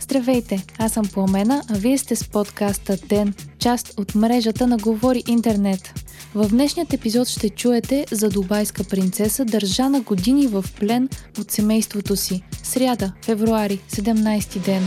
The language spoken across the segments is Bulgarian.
Здравейте, аз съм Пламена, а вие сте с подкаста ДЕН, част от мрежата на Говори Интернет. В днешният епизод ще чуете за дубайска принцеса, държана години в плен от семейството си. Сряда, февруари, 17 ден.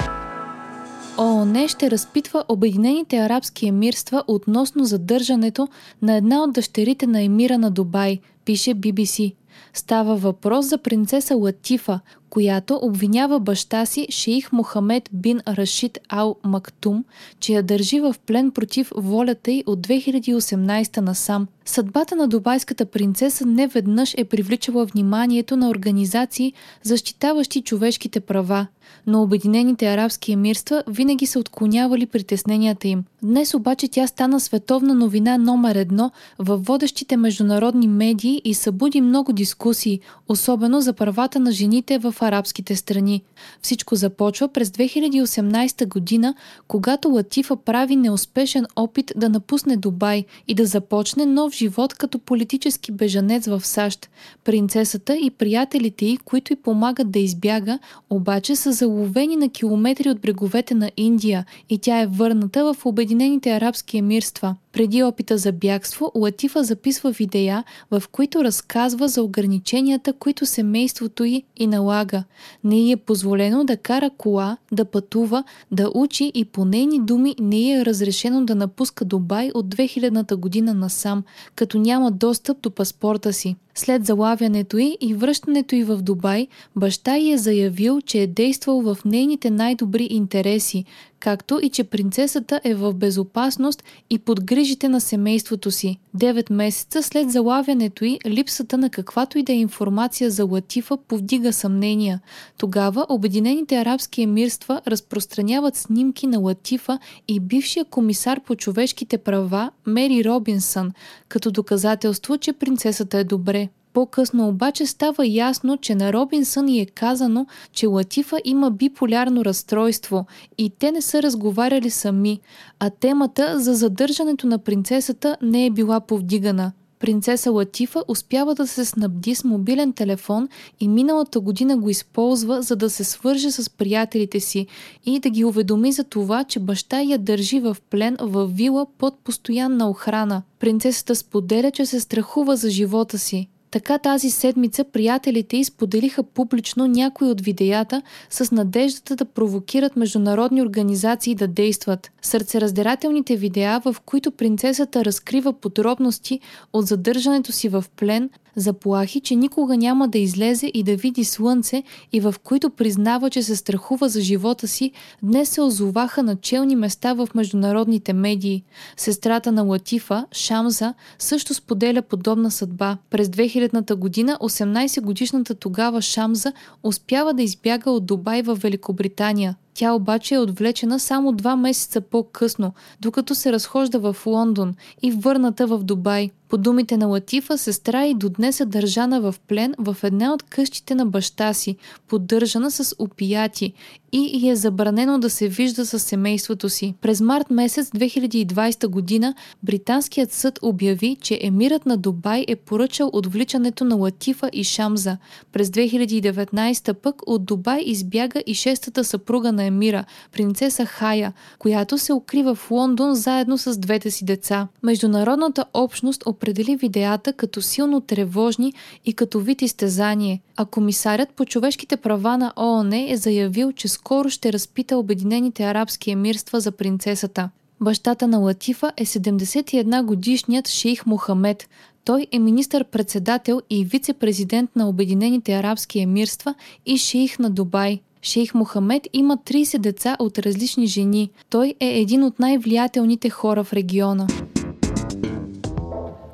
ООН ще разпитва Обединените арабски емирства относно задържането на една от дъщерите на емира на Дубай, пише BBC. Става въпрос за принцеса Латифа, която обвинява баща си шейх Мохамед бин Рашид Ал Мактум, че я държи в плен против волята й от 2018 насам. Съдбата на дубайската принцеса не веднъж е привличала вниманието на организации, защитаващи човешките права, но Обединените арабски емирства винаги са отклонявали притесненията им. Днес обаче тя стана световна новина номер едно във водещите международни медии и събуди много дискусии, особено за правата на жените в арабските страни. Всичко започва през 2018 година, когато Латифа прави неуспешен опит да напусне Дубай и да започне нов живот като политически бежанец в САЩ. Принцесата и приятелите й, които й помагат да избяга, обаче са заловени на километри от бреговете на Индия и тя е върната в Обединените арабски емирства. Преди опита за бягство, Латифа записва видеа, в които разказва за ограниченията, които семейството й и налага. Не й е позволено да кара кола, да пътува, да учи и по нейни думи не й е разрешено да напуска Дубай от 2000-та година насам, като няма достъп до паспорта си. След залавянето й и връщането й в Дубай, баща й е заявил, че е действал в нейните най-добри интереси, както и че принцесата е в безопасност и под грижите на семейството си. Девет месеца след залавянето й, липсата на каквато и да е информация за Латифа повдига съмнения. Тогава Обединените арабски емирства разпространяват снимки на Латифа и бившия комисар по човешките права Мери Робинсън, като доказателство, че принцесата е добре. По-късно обаче става ясно, че на Робинсън й е казано, че Латифа има биполярно разстройство и те не са разговаряли сами, а темата за задържането на принцесата не е била повдигана. Принцеса Латифа успява да се снабди с мобилен телефон и миналата година го използва, за да се свърже с приятелите си и да ги уведоми за това, че баща я държи в плен в вила под постоянна охрана. Принцесата споделя, че се страхува за живота си. Така тази седмица приятелите изподелиха публично някои от видеята с надеждата да провокират международни организации да действат. Сърцераздирателните видеа, в които принцесата разкрива подробности от задържането си в плен, заплахи, че никога няма да излезе и да види слънце и в които признава, че се страхува за живота си, днес се озоваха на челни места в международните медии. Сестрата на Латифа, Шамза, също споделя подобна съдба. През 2000-та година 18-годишната тогава Шамза успява да избяга от Дубай в Великобритания. Тя обаче е отвлечена само два месеца по-късно, докато се разхожда в Лондон и върната в Дубай. По думите на Латифа, сестра и до днес е държана в плен в една от къщите на баща си, поддържана с опияти и е забранено да се вижда с семейството си. През март месец 2020 година британският съд обяви, че емирът на Дубай е поръчал отвличането на Латифа и Шамза. През 2019 пък от Дубай избяга и шестата съпруга на емира, принцеса Хая, която се укрива в Лондон заедно с двете си деца. Международната общност определи видеята като силно тревожни и като вид изтезание, а комисарят по човешките права на ООН е заявил, че скоро ще разпита Обединените арабски емирства за принцесата. Бащата на Латифа е 71 годишният шейх Мохамед. Той е министър-председател и вице-президент на Обединените арабски емирства и шейх на Дубай. Шейх Мохамед има 30 деца от различни жени. Той е един от най-влиятелните хора в региона.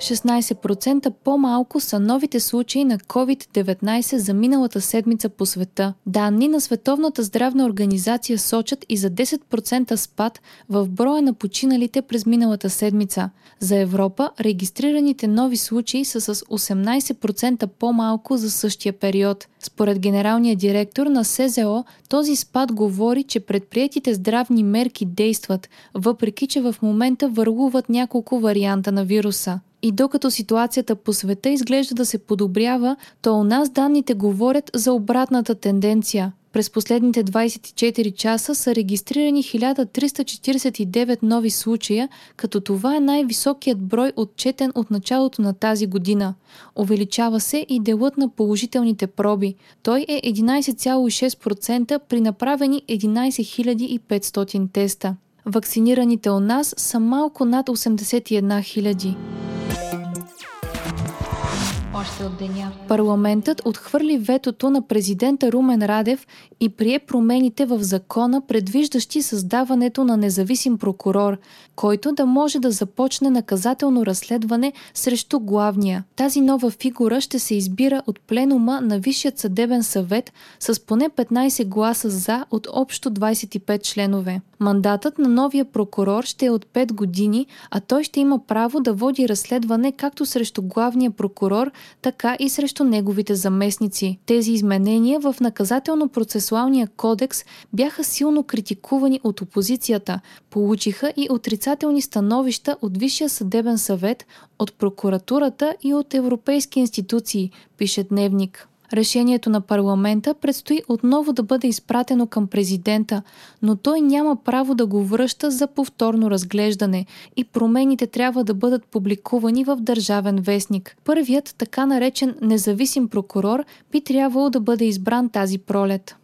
16% по-малко са новите случаи на COVID-19 за миналата седмица по света. Данни на Световната здравна организация сочат и за 10% спад в броя на починалите през миналата седмица. За Европа регистрираните нови случаи са с 18% по-малко за същия период. Според генералния директор на СЗО, този спад говори, че предприятите здравни мерки действат, въпреки че в момента върлуват няколко варианта на вируса. И докато ситуацията по света изглежда да се подобрява, то у нас данните говорят за обратната тенденция. През последните 24 часа са регистрирани 1349 нови случая, като това е най-високият брой отчетен от началото на тази година. Увеличава се и делът на положителните проби. Той е 11,6% при направени 11 500 теста. Вакцинираните у нас са малко над 81 000 още от деня. Парламентът отхвърли ветото на президента Румен Радев и прие промените в закона, предвиждащи създаването на независим прокурор, който да може да започне наказателно разследване срещу главния. Тази нова фигура ще се избира от пленума на Висшият съдебен съвет с поне 15 гласа за от общо 25 членове. Мандатът на новия прокурор ще е от 5 години, а той ще има право да води разследване както срещу главния прокурор, така и срещу неговите заместници. Тези изменения в наказателно-процесуалния кодекс бяха силно критикувани от опозицията, получиха и отрицателни становища от Висшия съдебен съвет, от прокуратурата и от европейски институции, пише Дневник. Решението на парламента предстои отново да бъде изпратено към президента, но той няма право да го връща за повторно разглеждане и промените трябва да бъдат публикувани в Държавен вестник. Първият, така наречен независим прокурор, би трябвало да бъде избран тази пролет.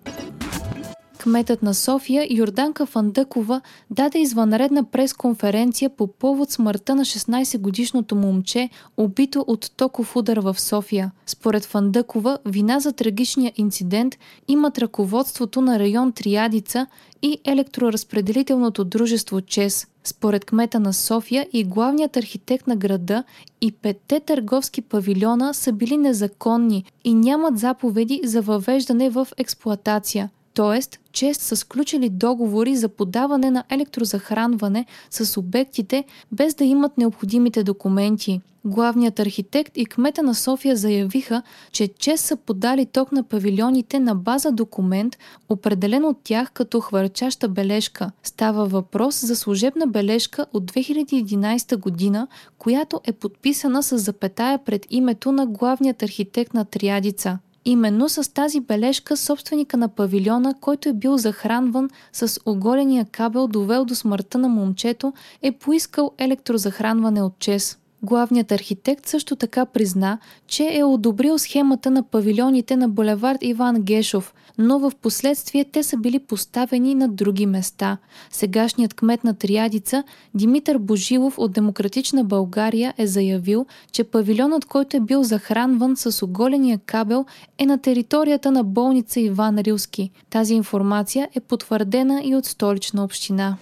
Кметът на София Йорданка Фандъкова даде извънредна пресконференция по повод смъртта на 16-годишното момче, убито от токов удар в София. Според Фандъкова, вина за трагичния инцидент имат ръководството на район Триадица и електроразпределителното дружество ЧЕС. Според кмета на София и главният архитект на града и петте търговски павилиона са били незаконни и нямат заповеди за въвеждане в експлоатация. Тоест, чест са сключили договори за подаване на електрозахранване с обектите, без да имат необходимите документи. Главният архитект и кмета на София заявиха, че ЧЕС са подали ток на павилионите на база документ, определен от тях като хвърчаща бележка. Става въпрос за служебна бележка от 2011 година, която е подписана с запетая пред името на главният архитект на Триадица. Именно с тази бележка собственика на павилиона, който е бил захранван с оголения кабел, довел до смъртта на момчето, е поискал електрозахранване от ЧЕС. Главният архитект също така призна, че е одобрил схемата на павилионите на булевард Иван Гешов, но в последствие те са били поставени на други места. Сегашният кмет на Триадица, Димитър Божилов от Демократична България е заявил, че павилионът, който е бил захранван с оголения кабел, е на територията на болница Иван Рилски. Тази информация е потвърдена и от столична община.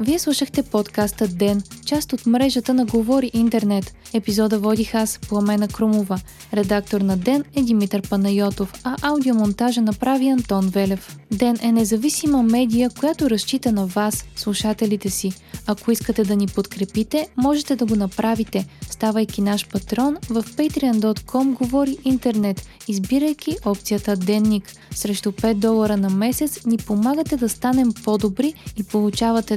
Вие слушахте подкаста Ден, част от мрежата на Говори Интернет. Епизода водих аз, Пламена Крумова. Редактор на Ден е Димитър Панайотов, а аудиомонтажа направи Антон Велев. Ден е независима медия, която разчита на вас, слушателите си. Ако искате да ни подкрепите, можете да го направите, ставайки наш патрон в patreon.com Говори Интернет, избирайки опцията Денник. Срещу 5 долара на месец ни помагате да станем по-добри и получавате